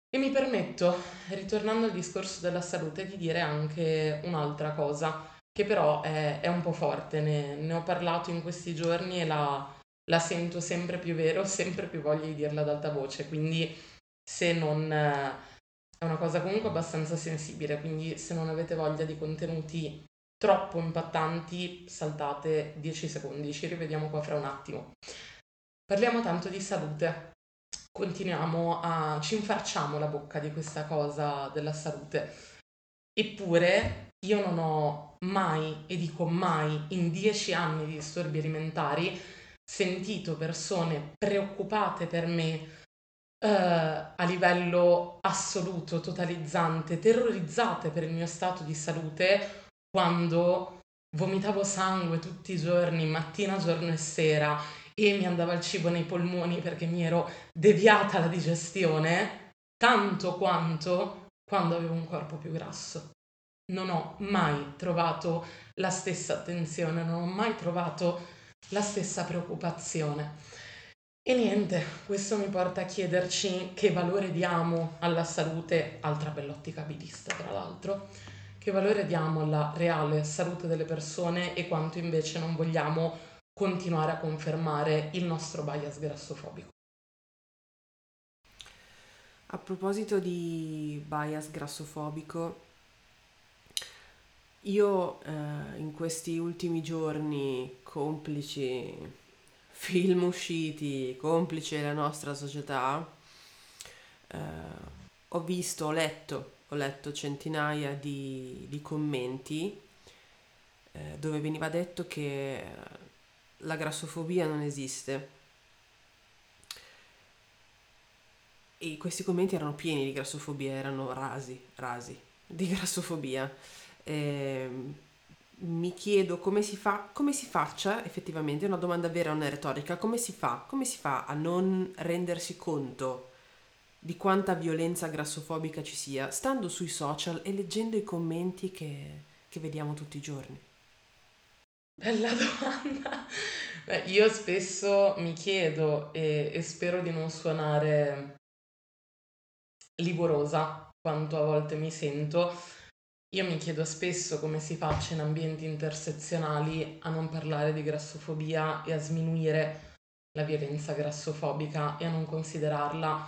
E mi permetto, ritornando al discorso della salute, di dire anche un'altra cosa, che però è, è un po' forte, ne, ne, ho parlato in questi giorni e la, la sento sempre più vero, sempre più voglia di dirla ad alta voce, quindi se non... È una cosa comunque abbastanza sensibile, quindi se non avete voglia di contenuti troppo impattanti, saltate 10 secondi, ci rivediamo qua fra un attimo. Parliamo tanto di salute, continuiamo a... ci infarciamo la bocca di questa cosa della salute. Eppure io non ho mai, e dico mai, in dieci anni di disturbi alimentari, sentito persone preoccupate per me Uh, a livello assoluto, totalizzante, terrorizzate per il mio stato di salute quando vomitavo sangue tutti i giorni, mattina, giorno e sera, e mi andava il cibo nei polmoni perché mi ero deviata la digestione, tanto quanto quando avevo un corpo più grasso. Non ho mai trovato la stessa attenzione, non ho mai trovato la stessa preoccupazione. E niente, questo mi porta a chiederci che valore diamo alla salute, altra bell'ottica abilista tra l'altro, che valore diamo alla reale salute delle persone e quanto invece non vogliamo continuare a confermare il nostro bias grassofobico. A proposito di bias grassofobico, io eh, in questi ultimi giorni, complici film usciti, complice la nostra società, eh, ho visto, ho letto ho letto centinaia di, di commenti eh, dove veniva detto che la grassofobia non esiste. E questi commenti erano pieni di grassofobia, erano rasi, rasi di grassofobia. Eh, mi chiedo come si fa, come si faccia effettivamente, è una domanda vera, non retorica, come si fa, come si fa a non rendersi conto di quanta violenza grassofobica ci sia, stando sui social e leggendo i commenti che, che vediamo tutti i giorni? Bella domanda. Beh, io spesso mi chiedo e, e spero di non suonare livorosa quanto a volte mi sento. Io mi chiedo spesso come si faccia in ambienti intersezionali a non parlare di grassofobia e a sminuire la violenza grassofobica e a non considerarla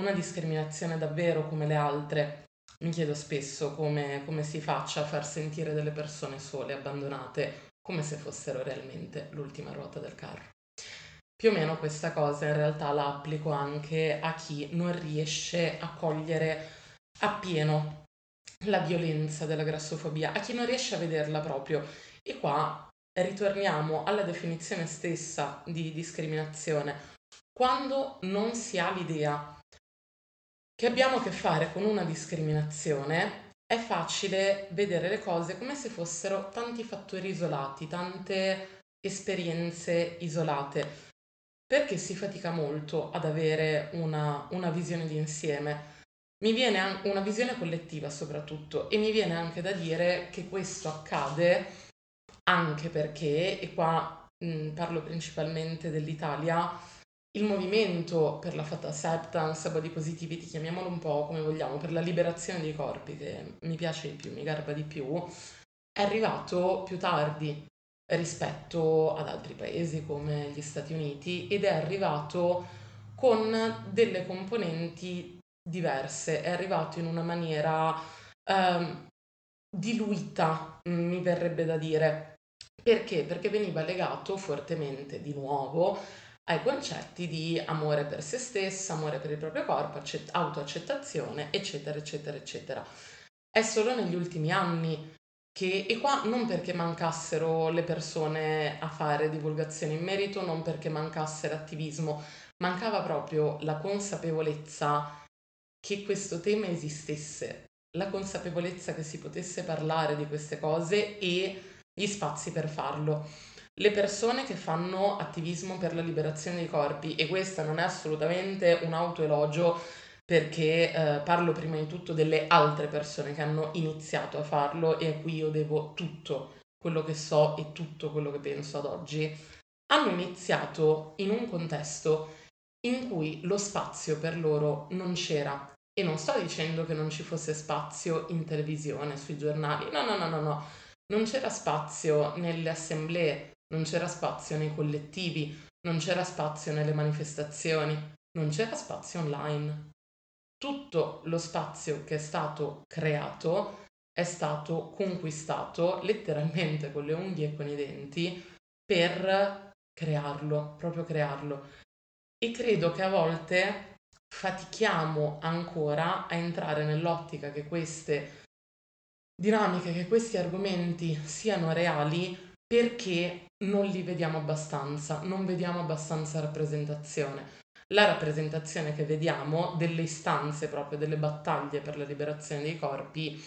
una discriminazione davvero come le altre. Mi chiedo spesso come, come si faccia a far sentire delle persone sole, abbandonate, come se fossero realmente l'ultima ruota del carro. Più o meno questa cosa in realtà la applico anche a chi non riesce a cogliere appieno la violenza della grassofobia, a chi non riesce a vederla proprio. E qua ritorniamo alla definizione stessa di discriminazione. Quando non si ha l'idea che abbiamo a che fare con una discriminazione, è facile vedere le cose come se fossero tanti fattori isolati, tante esperienze isolate, perché si fatica molto ad avere una, una visione di insieme. Mi viene una visione collettiva soprattutto e mi viene anche da dire che questo accade anche perché, e qua mh, parlo principalmente dell'Italia, il movimento per la fat acceptance, body positivity, chiamiamolo un po' come vogliamo, per la liberazione dei corpi, che mi piace di più, mi garba di più, è arrivato più tardi rispetto ad altri paesi come gli Stati Uniti ed è arrivato con delle componenti diverse, è arrivato in una maniera um, diluita, mi verrebbe da dire. Perché? Perché veniva legato fortemente di nuovo ai concetti di amore per se stessa, amore per il proprio corpo, accett- autoaccettazione, eccetera, eccetera, eccetera. È solo negli ultimi anni che, e qua non perché mancassero le persone a fare divulgazione in merito, non perché mancasse l'attivismo, mancava proprio la consapevolezza che questo tema esistesse, la consapevolezza che si potesse parlare di queste cose e gli spazi per farlo le persone che fanno attivismo per la liberazione dei corpi, e questa non è assolutamente un autoelogio perché eh, parlo prima di tutto delle altre persone che hanno iniziato a farlo e a cui io devo tutto quello che so e tutto quello che penso ad oggi, hanno iniziato in un contesto in cui lo spazio per loro non c'era. E non sto dicendo che non ci fosse spazio in televisione, sui giornali, no, no, no, no, no. Non c'era spazio nelle assemblee, non c'era spazio nei collettivi, non c'era spazio nelle manifestazioni, non c'era spazio online. Tutto lo spazio che è stato creato è stato conquistato letteralmente con le unghie e con i denti per crearlo, proprio crearlo. E credo che a volte fatichiamo ancora a entrare nell'ottica che queste dinamiche, che questi argomenti siano reali perché non li vediamo abbastanza, non vediamo abbastanza rappresentazione. La rappresentazione che vediamo delle istanze proprio, delle battaglie per la liberazione dei corpi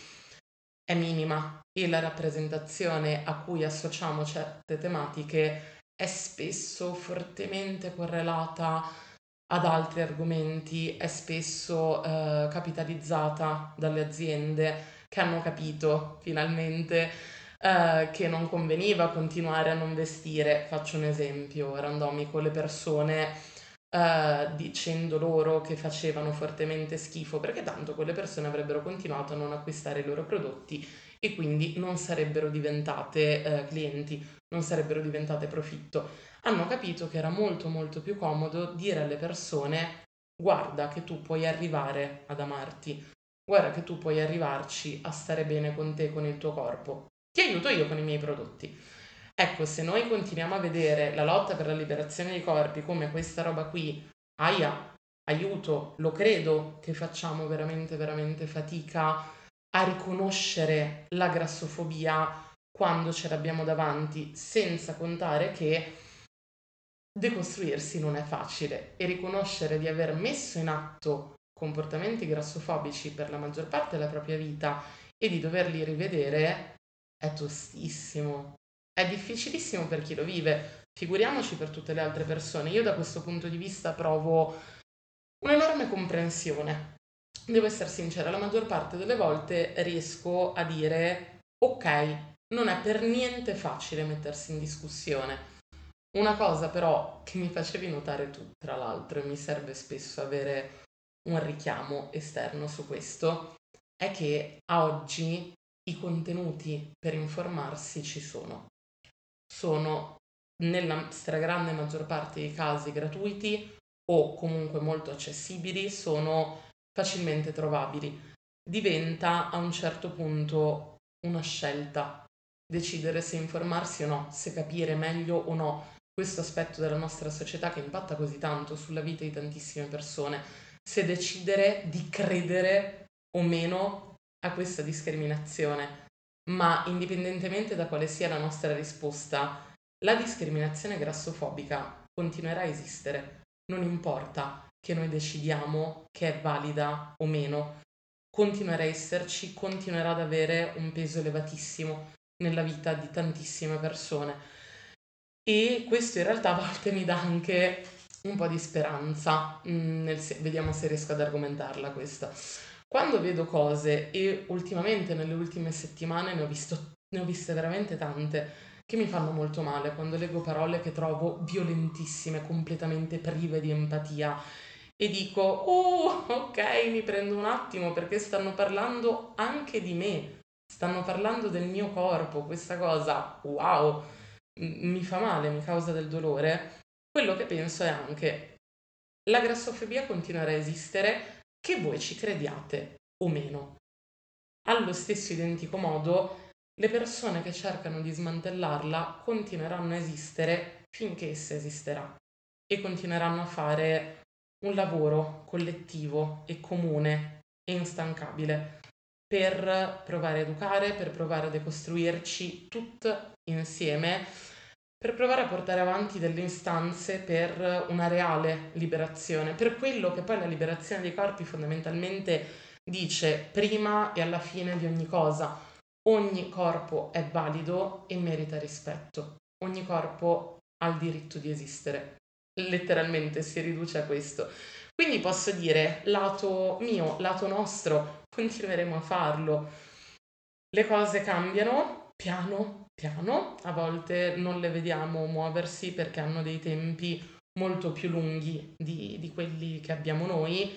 è minima e la rappresentazione a cui associamo certe tematiche è spesso fortemente correlata ad altri argomenti, è spesso eh, capitalizzata dalle aziende che hanno capito finalmente eh, che non conveniva continuare a non vestire, faccio un esempio randomico, le persone eh, dicendo loro che facevano fortemente schifo, perché tanto quelle persone avrebbero continuato a non acquistare i loro prodotti e quindi non sarebbero diventate eh, clienti, non sarebbero diventate profitto. Hanno capito che era molto molto più comodo dire alle persone guarda che tu puoi arrivare ad amarti, guarda che tu puoi arrivarci a stare bene con te, con il tuo corpo ti aiuto io con i miei prodotti. Ecco, se noi continuiamo a vedere la lotta per la liberazione dei corpi come questa roba qui, aia, aiuto, lo credo che facciamo veramente, veramente fatica a riconoscere la grassofobia quando ce l'abbiamo davanti, senza contare che decostruirsi non è facile e riconoscere di aver messo in atto comportamenti grassofobici per la maggior parte della propria vita e di doverli rivedere è tostissimo. È difficilissimo per chi lo vive, figuriamoci per tutte le altre persone. Io da questo punto di vista provo un'enorme comprensione. Devo essere sincera, la maggior parte delle volte riesco a dire ok, non è per niente facile mettersi in discussione. Una cosa però che mi facevi notare tu, tra l'altro, e mi serve spesso avere un richiamo esterno su questo, è che a oggi i contenuti per informarsi ci sono. Sono nella stragrande maggior parte dei casi gratuiti o comunque molto accessibili, sono facilmente trovabili. Diventa a un certo punto una scelta, decidere se informarsi o no, se capire meglio o no questo aspetto della nostra società che impatta così tanto sulla vita di tantissime persone, se decidere di credere o meno a questa discriminazione, ma indipendentemente da quale sia la nostra risposta, la discriminazione grassofobica continuerà a esistere, non importa che noi decidiamo che è valida o meno, continuerà a esserci, continuerà ad avere un peso elevatissimo nella vita di tantissime persone. E questo in realtà a volte mi dà anche un po' di speranza, mm, se- vediamo se riesco ad argomentarla questa. quando vedo cose, e ultimamente nelle ultime settimane ne ho, visto, ne ho viste veramente tante, che mi fanno molto male, quando leggo parole che trovo violentissime, completamente prive di empatia, e dico, oh, ok, mi prendo un attimo perché stanno parlando anche di me, stanno parlando del mio corpo, questa cosa, wow, mi fa male, mi causa del dolore. Quello che penso è anche, la grassofobia continuerà a esistere, che voi ci crediate o meno. Allo stesso identico modo, le persone che cercano di smantellarla continueranno a esistere finché essa esisterà e continueranno a fare un lavoro collettivo e comune e instancabile per provare a educare, per provare a decostruirci tutte insieme, per provare a portare avanti delle istanze per una reale liberazione, per quello che poi la liberazione dei corpi fondamentalmente dice prima e alla fine di ogni cosa. Ogni corpo è valido e merita rispetto. Ogni corpo ha il diritto di esistere letteralmente si riduce a questo. Quindi posso dire, lato mio, lato nostro, continueremo a farlo. Le cose cambiano piano piano, a volte non le vediamo muoversi perché hanno dei tempi molto più lunghi di, di quelli che abbiamo noi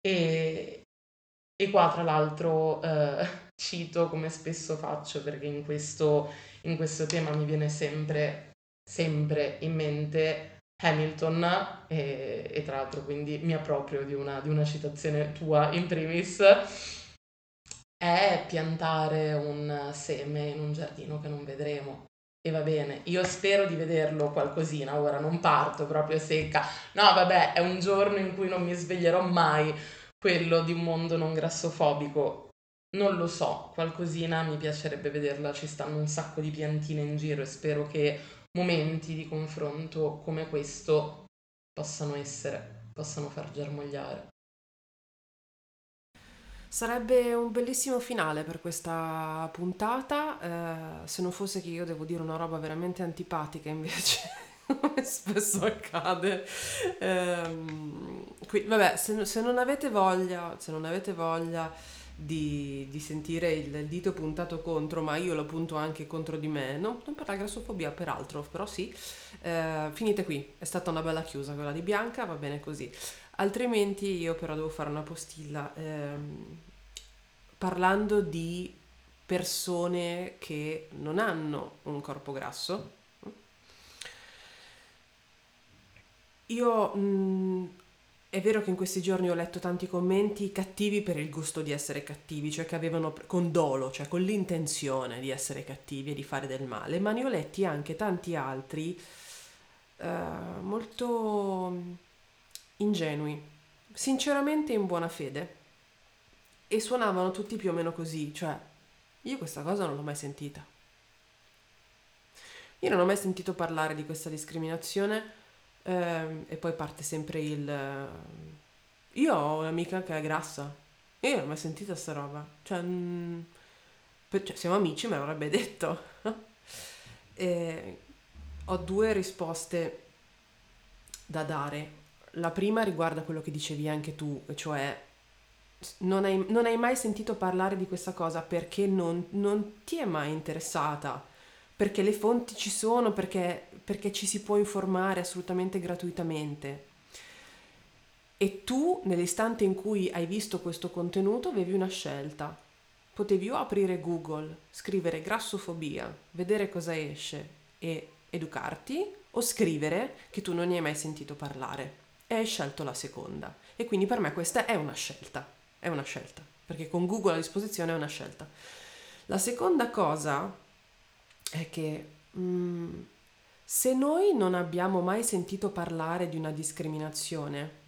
e, e qua tra l'altro eh, cito come spesso faccio perché in questo, in questo tema mi viene sempre, sempre in mente Hamilton e, e, tra l'altro quindi mi approprio di una, di una citazione tua in primis, è piantare un seme in un giardino che non vedremo. E va bene, io spero di vederlo qualcosina, ora non parto proprio secca. No, vabbè, è un giorno in cui non mi sveglierò mai quello di un mondo non grassofobico. Non lo so, qualcosina mi piacerebbe vederla, ci stanno un sacco di piantine in giro e spero che momenti di confronto come questo possano essere, possano far germogliare. Sarebbe un bellissimo finale per questa puntata, eh, se non fosse che io devo dire una roba veramente antipatica invece, come spesso accade. Eh, qui, vabbè, se, se, non avete voglia, se non avete voglia di, di sentire il, dito puntato contro, ma io lo punto anche contro di me, no, non per la grassofobia, peraltro, però sì, eh, finite qui, è stata una bella chiusa quella di Bianca, va bene così. Altrimenti io però devo fare una postilla ehm, parlando di persone che non hanno un corpo grasso. Io mm, è vero che in questi giorni ho letto tanti commenti cattivi per il gusto di essere cattivi, cioè che avevano con dolo, cioè con l'intenzione di essere cattivi e di fare del male, ma ne ho letti anche tanti altri uh, molto ingenui, sinceramente in buona fede, e suonavano tutti più o meno così, cioè io questa cosa non l'ho mai sentita. Io non ho mai sentito parlare di questa discriminazione eh, e poi parte sempre il... Io ho un'amica che è grassa. Io non ho mai sentito sta roba. Cioè, mh, mm, per, cioè siamo amici, me l'avrebbe detto. e ho due risposte da dare. La prima riguarda quello che dicevi anche tu, cioè non hai, non hai mai sentito parlare di questa cosa perché non, non ti è mai interessata perché le fonti ci sono, perché, perché ci si può informare assolutamente gratuitamente. E tu, nell'istante in cui hai visto questo contenuto, avevi una scelta. Potevi o aprire Google, scrivere grassofobia, vedere cosa esce e educarti, o scrivere che tu non ne hai mai sentito parlare. E hai scelto la seconda. E quindi per me questa è una scelta. È una scelta. Perché con Google a disposizione è una scelta. La seconda cosa è che mm, se noi non abbiamo mai sentito parlare di una discriminazione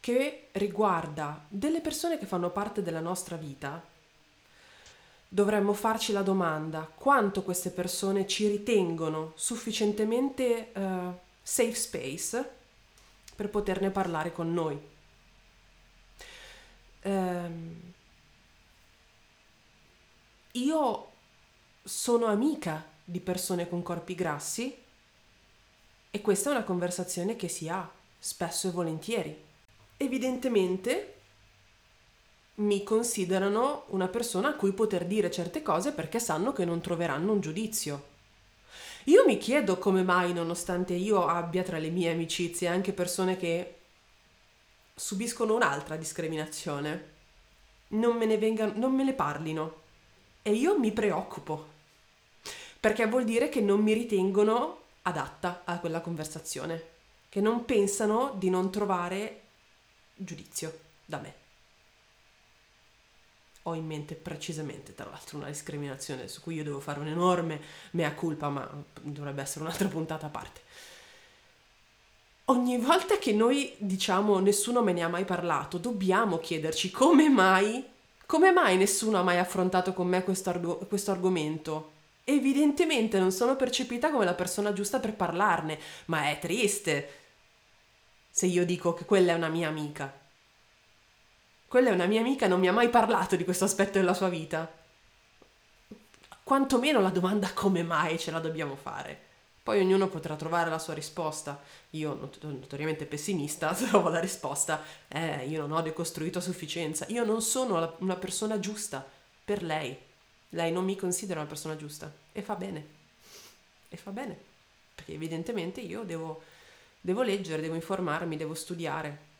che riguarda delle persone che fanno parte della nostra vita, dovremmo farci la domanda quanto queste persone ci ritengono sufficientemente uh, safe space per poterne parlare con noi. Um, io sono amica di persone con corpi grassi e questa è una conversazione che si ha spesso e volentieri. Evidentemente mi considerano una persona a cui poter dire certe cose perché sanno che non troveranno un giudizio. Io mi chiedo come mai, nonostante io abbia tra le mie amicizie anche persone che subiscono un'altra discriminazione, non me ne, vengano, non me ne parlino. E io mi preoccupo, perché vuol dire che non mi ritengono adatta a quella conversazione, che non pensano di non trovare giudizio da me. Ho in mente precisamente, tra l'altro, una discriminazione su cui io devo fare un'enorme mea culpa, ma dovrebbe essere un'altra puntata a parte. Ogni volta che noi diciamo nessuno me ne ha mai parlato, dobbiamo chiederci come mai, come mai nessuno ha mai affrontato con me questo, arg- questo argomento? Evidentemente non sono percepita come la persona giusta per parlarne, ma è triste se io dico che quella è una mia amica. Quella è una mia amica, non mi ha mai parlato di questo aspetto della sua vita. Quantomeno la domanda come mai ce la dobbiamo fare. Poi ognuno potrà trovare la sua risposta. Io, not- notoriamente pessimista, trovo la risposta, eh, io non ho decostruito a sufficienza. Io non sono la- una persona giusta per lei. Lei non mi considera una persona giusta. E fa bene. E fa bene. Perché evidentemente io devo Devo leggere, devo informarmi, devo studiare.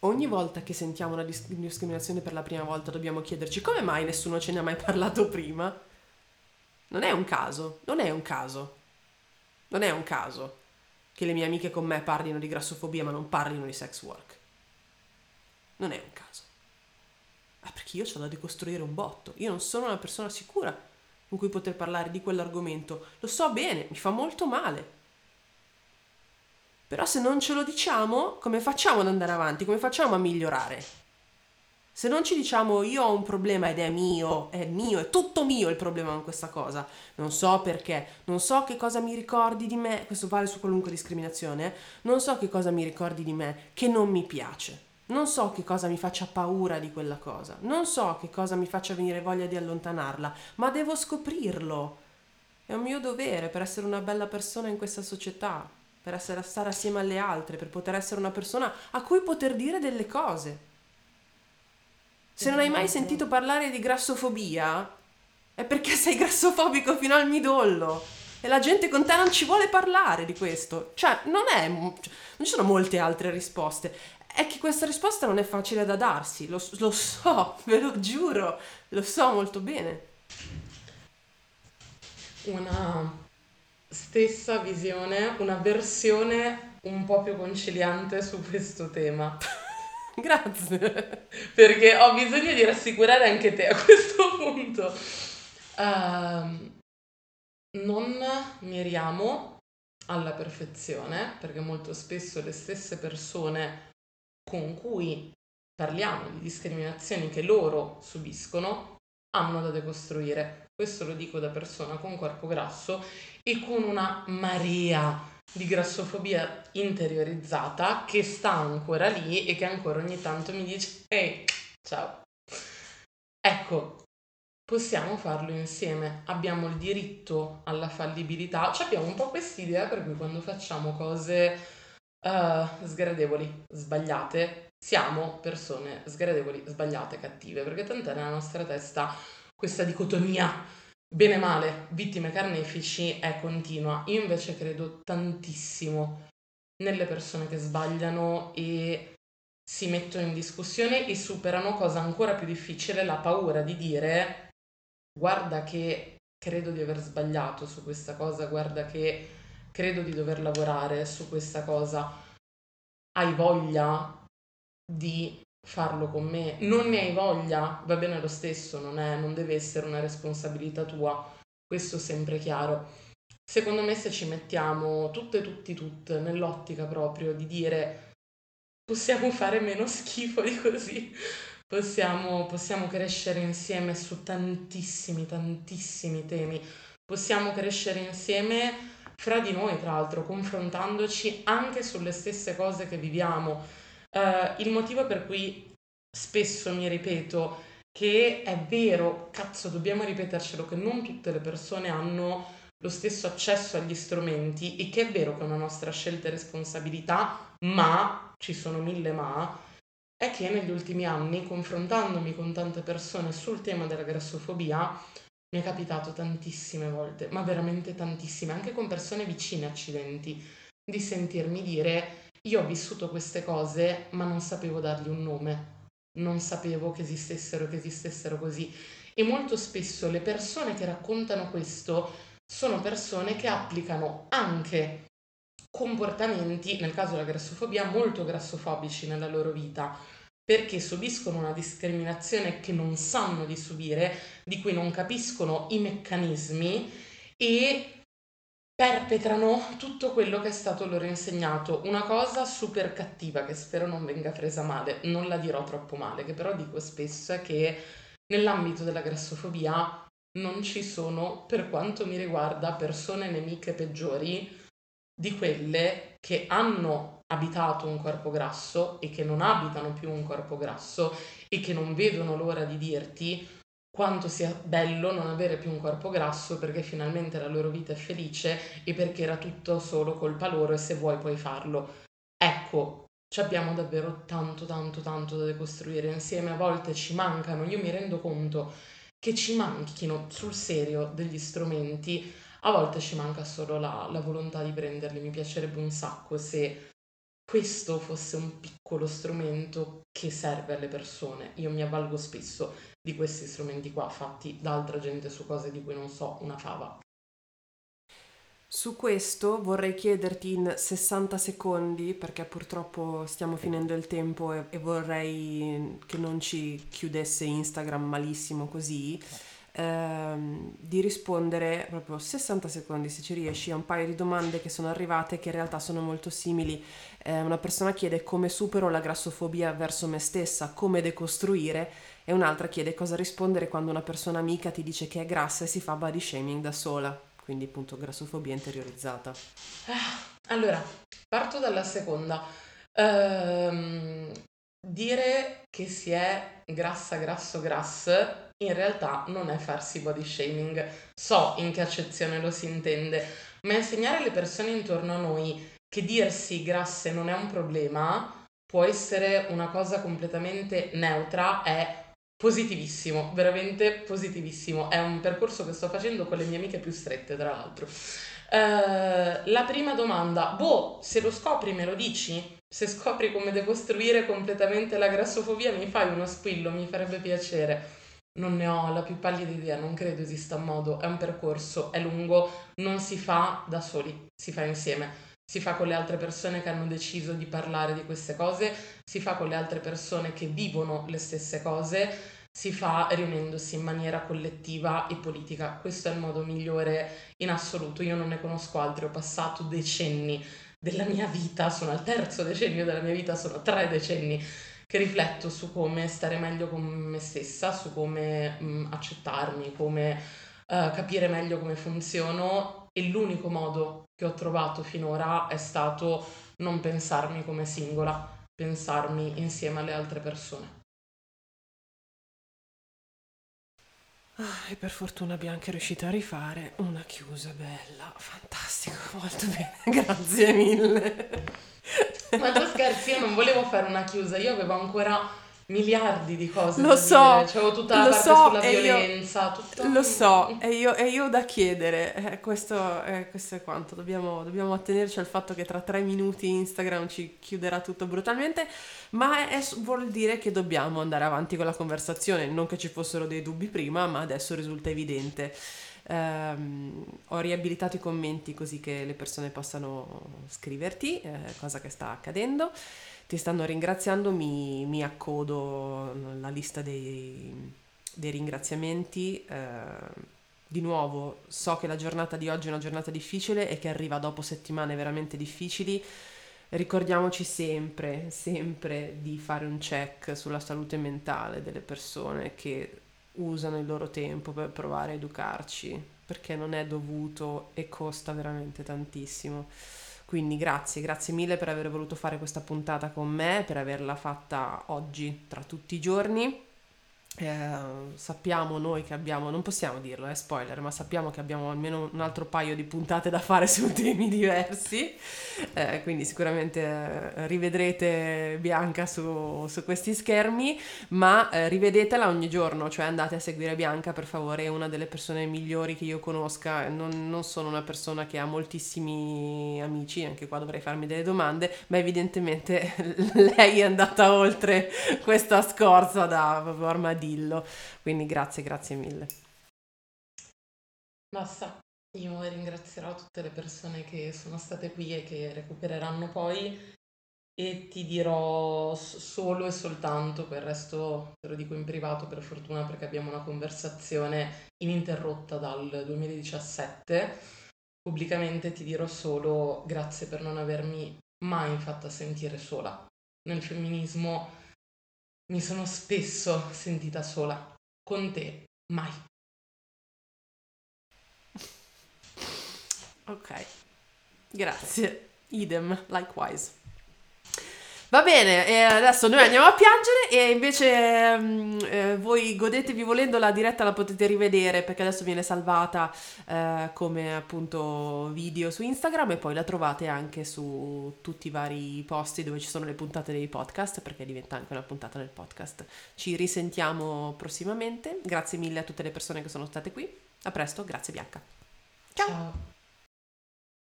Ogni volta che sentiamo una dis- discriminazione per la prima volta dobbiamo chiederci come mai nessuno ce ne ha mai parlato prima. Non è un caso, non è un caso. Non è un caso che le mie amiche con me parlino di grassofobia ma non parlino di sex work. Non è un caso. Ah, perché io ho da decostruire un botto. Io non sono una persona sicura con cui poter parlare di quell'argomento. Lo so bene, mi fa molto male. Però se non ce lo diciamo, come facciamo ad andare avanti? Come facciamo a migliorare? Se non ci diciamo io ho un problema ed è mio, è mio, è tutto mio il problema con questa cosa, non so perché, non so che cosa mi ricordi di me, questo vale su qualunque discriminazione, eh? non so che cosa mi ricordi di me che non mi piace, non so che cosa mi faccia paura di quella cosa, non so che cosa mi faccia venire voglia di allontanarla, ma devo scoprirlo. È un mio dovere per essere una bella persona in questa società per essere, stare assieme alle altre, per poter essere una persona a cui poter dire delle cose. Se non hai mai sentito parlare di grassofobia, è perché sei grassofobico fino al midollo. E la gente con te non ci vuole parlare di questo. Cioè, non è. Non ci sono molte altre risposte. È che questa risposta non è facile da darsi. Lo, lo so, ve lo giuro. Lo so molto bene. Una stessa visione, una versione un po' più conciliante su questo tema. Grazie. Perché ho bisogno di rassicurare anche te a questo punto. Uh, non miriamo alla perfezione, perché molto spesso le stesse persone con cui parliamo di discriminazioni che loro subiscono hanno da decostruire. Questo lo dico da persona con corpo grasso e con una marea di grassofobia interiorizzata che sta ancora lì e che ancora ogni tanto mi dice ehi, ciao. Ecco, possiamo farlo insieme, abbiamo il diritto alla fallibilità, cioè abbiamo un po' quest'idea per cui quando facciamo cose uh, sgradevoli, sbagliate, siamo persone sgradevoli, sbagliate, cattive, perché tant'è nella nostra testa questa dicotomia bene o male, vittime carnefici è continua. Io invece credo tantissimo nelle persone che sbagliano e si mettono in discussione e superano, cosa ancora più difficile, la paura di dire guarda che credo di aver sbagliato su questa cosa, guarda che credo di dover lavorare su questa cosa. Hai voglia di farlo con me, non ne hai voglia, va bene lo stesso, non, è, non deve essere una responsabilità tua, questo sempre chiaro. Secondo me se ci mettiamo tutte, tutti, tutte nell'ottica proprio di dire possiamo fare meno schifo di così, possiamo, possiamo crescere insieme su tantissimi, tantissimi temi, possiamo crescere insieme fra di noi, tra l'altro, confrontandoci anche sulle stesse cose che viviamo. Uh, il motivo per cui spesso mi ripeto che è vero, cazzo, dobbiamo ripetercelo, che non tutte le persone hanno lo stesso accesso agli strumenti e che è vero che è una nostra scelta e responsabilità, ma, ci sono mille ma, è che negli ultimi anni, confrontandomi con tante persone sul tema della grassofobia, mi è capitato tantissime volte, ma veramente tantissime, anche con persone vicine, accidenti, di sentirmi dire io ho vissuto queste cose, ma non sapevo dargli un nome, non sapevo che esistessero, che esistessero così. E molto spesso le persone che raccontano questo sono persone che applicano anche comportamenti, nel caso della grassofobia, molto grassofobici nella loro vita, perché subiscono una discriminazione che non sanno di subire, di cui non capiscono i meccanismi e perpetrano tutto quello che è stato loro insegnato. Una cosa super cattiva che spero non venga presa male, non la dirò troppo male, che però dico spesso è che nell'ambito della grassofobia non ci sono, per quanto mi riguarda, persone nemiche peggiori di quelle che hanno abitato un corpo grasso e che non abitano più un corpo grasso e che non vedono l'ora di dirti quanto sia bello non avere più un corpo grasso perché finalmente la loro vita è felice e perché era tutto solo colpa loro e se vuoi puoi farlo. Ecco, ci abbiamo davvero tanto tanto tanto da decostruire insieme, a volte ci mancano, io mi rendo conto che ci manchino sul serio degli strumenti, a volte ci manca solo la, la volontà di prenderli, mi piacerebbe un sacco se questo fosse un piccolo strumento che serve alle persone. Io mi avvalgo spesso di questi strumenti qua fatti da altra gente su cose di cui non so una fava. Su questo vorrei chiederti in 60 secondi, perché purtroppo stiamo finendo il tempo e, e vorrei che non ci chiudesse Instagram malissimo così, ehm, di rispondere proprio 60 secondi se ci riesci a un paio di domande che sono arrivate che in realtà sono molto simili. Eh, una persona chiede come supero la grassofobia verso me stessa, come decostruire e un'altra chiede cosa rispondere quando una persona amica ti dice che è grassa e si fa body shaming da sola, quindi appunto grassofobia interiorizzata. Ah, allora, parto dalla seconda. Ehm, dire che si è grassa, grasso, grass in realtà non è farsi body shaming. So in che accezione lo si intende, ma insegnare alle persone intorno a noi che dirsi grasse non è un problema può essere una cosa completamente neutra, è Positivissimo, veramente positivissimo. È un percorso che sto facendo con le mie amiche più strette, tra l'altro. Uh, la prima domanda, boh, se lo scopri me lo dici? Se scopri come decostruire completamente la grassofobia mi fai uno squillo, mi farebbe piacere. Non ne ho la più pallida idea, non credo esista un modo, è un percorso, è lungo, non si fa da soli, si fa insieme si fa con le altre persone che hanno deciso di parlare di queste cose, si fa con le altre persone che vivono le stesse cose, si fa riunendosi in maniera collettiva e politica. Questo è il modo migliore in assoluto. Io non ne conosco altri, ho passato decenni della mia vita, sono al terzo decennio della mia vita, sono tre decenni che rifletto su come stare meglio con me stessa, su come mh, accettarmi, come uh, capire meglio come funziono e l'unico modo che ho trovato finora è stato non pensarmi come singola, pensarmi insieme alle altre persone. Ah, e per fortuna Bianca è riuscita a rifare una chiusa bella, fantastico, molto bene, grazie mille. Ma tu scherzi, io non volevo fare una chiusa, io avevo ancora miliardi di cose lo so, C'avevo tutta la parte so, sulla violenza. Io, tutto... Lo so, e io, e io da chiedere. Eh, questo, eh, questo, è quanto. Dobbiamo, dobbiamo, attenerci al fatto che tra tre minuti Instagram ci chiuderà tutto brutalmente, ma è, vuol dire che dobbiamo andare avanti con la conversazione. Non che ci fossero dei dubbi prima, ma adesso risulta evidente. Um, ho riabilitato i commenti così che le persone possano scriverti eh, cosa che sta accadendo ti stanno ringraziando, mi, mi accodo alla lista dei, dei ringraziamenti. Eh, di nuovo, so che la giornata di oggi è una giornata difficile e che arriva dopo settimane veramente difficili. Ricordiamoci sempre, sempre di fare un check sulla salute mentale delle persone che usano il loro tempo per provare a educarci, perché non è dovuto e costa veramente tantissimo. Quindi grazie, grazie mille per aver voluto fare questa puntata con me, per averla fatta oggi tra tutti i giorni. Eh, sappiamo noi che abbiamo, non possiamo dirlo, è spoiler, ma sappiamo che abbiamo almeno un altro paio di puntate da fare su temi diversi, eh, quindi sicuramente eh, rivedrete Bianca su, su questi schermi, ma eh, rivedetela ogni giorno, cioè andate a seguire Bianca per favore, è una delle persone migliori che io conosca, non, non sono una persona che ha moltissimi amici, anche qua dovrei farmi delle domande, ma evidentemente lei è andata oltre questa scorza da proprio armadillo dillo. Quindi grazie, grazie mille. Basta, io ringrazierò tutte le persone che sono state qui e che recupereranno poi e ti dirò solo e soltanto, per il resto te lo dico in privato per fortuna perché abbiamo una conversazione ininterrotta dal 2017. Pubblicamente ti dirò solo grazie per non avermi mai fatta sentire sola. Nel femminismo mi sono spesso sentita sola. Con te, mai. Ok, grazie. Idem, likewise. Va bene, e adesso noi andiamo a piangere e invece mm, eh, voi godetevi volendo la diretta la potete rivedere perché adesso viene salvata eh, come appunto video su Instagram e poi la trovate anche su tutti i vari posti dove ci sono le puntate dei podcast perché diventa anche una puntata del podcast. Ci risentiamo prossimamente, grazie mille a tutte le persone che sono state qui, a presto, grazie Bianca. Ciao. Ciao.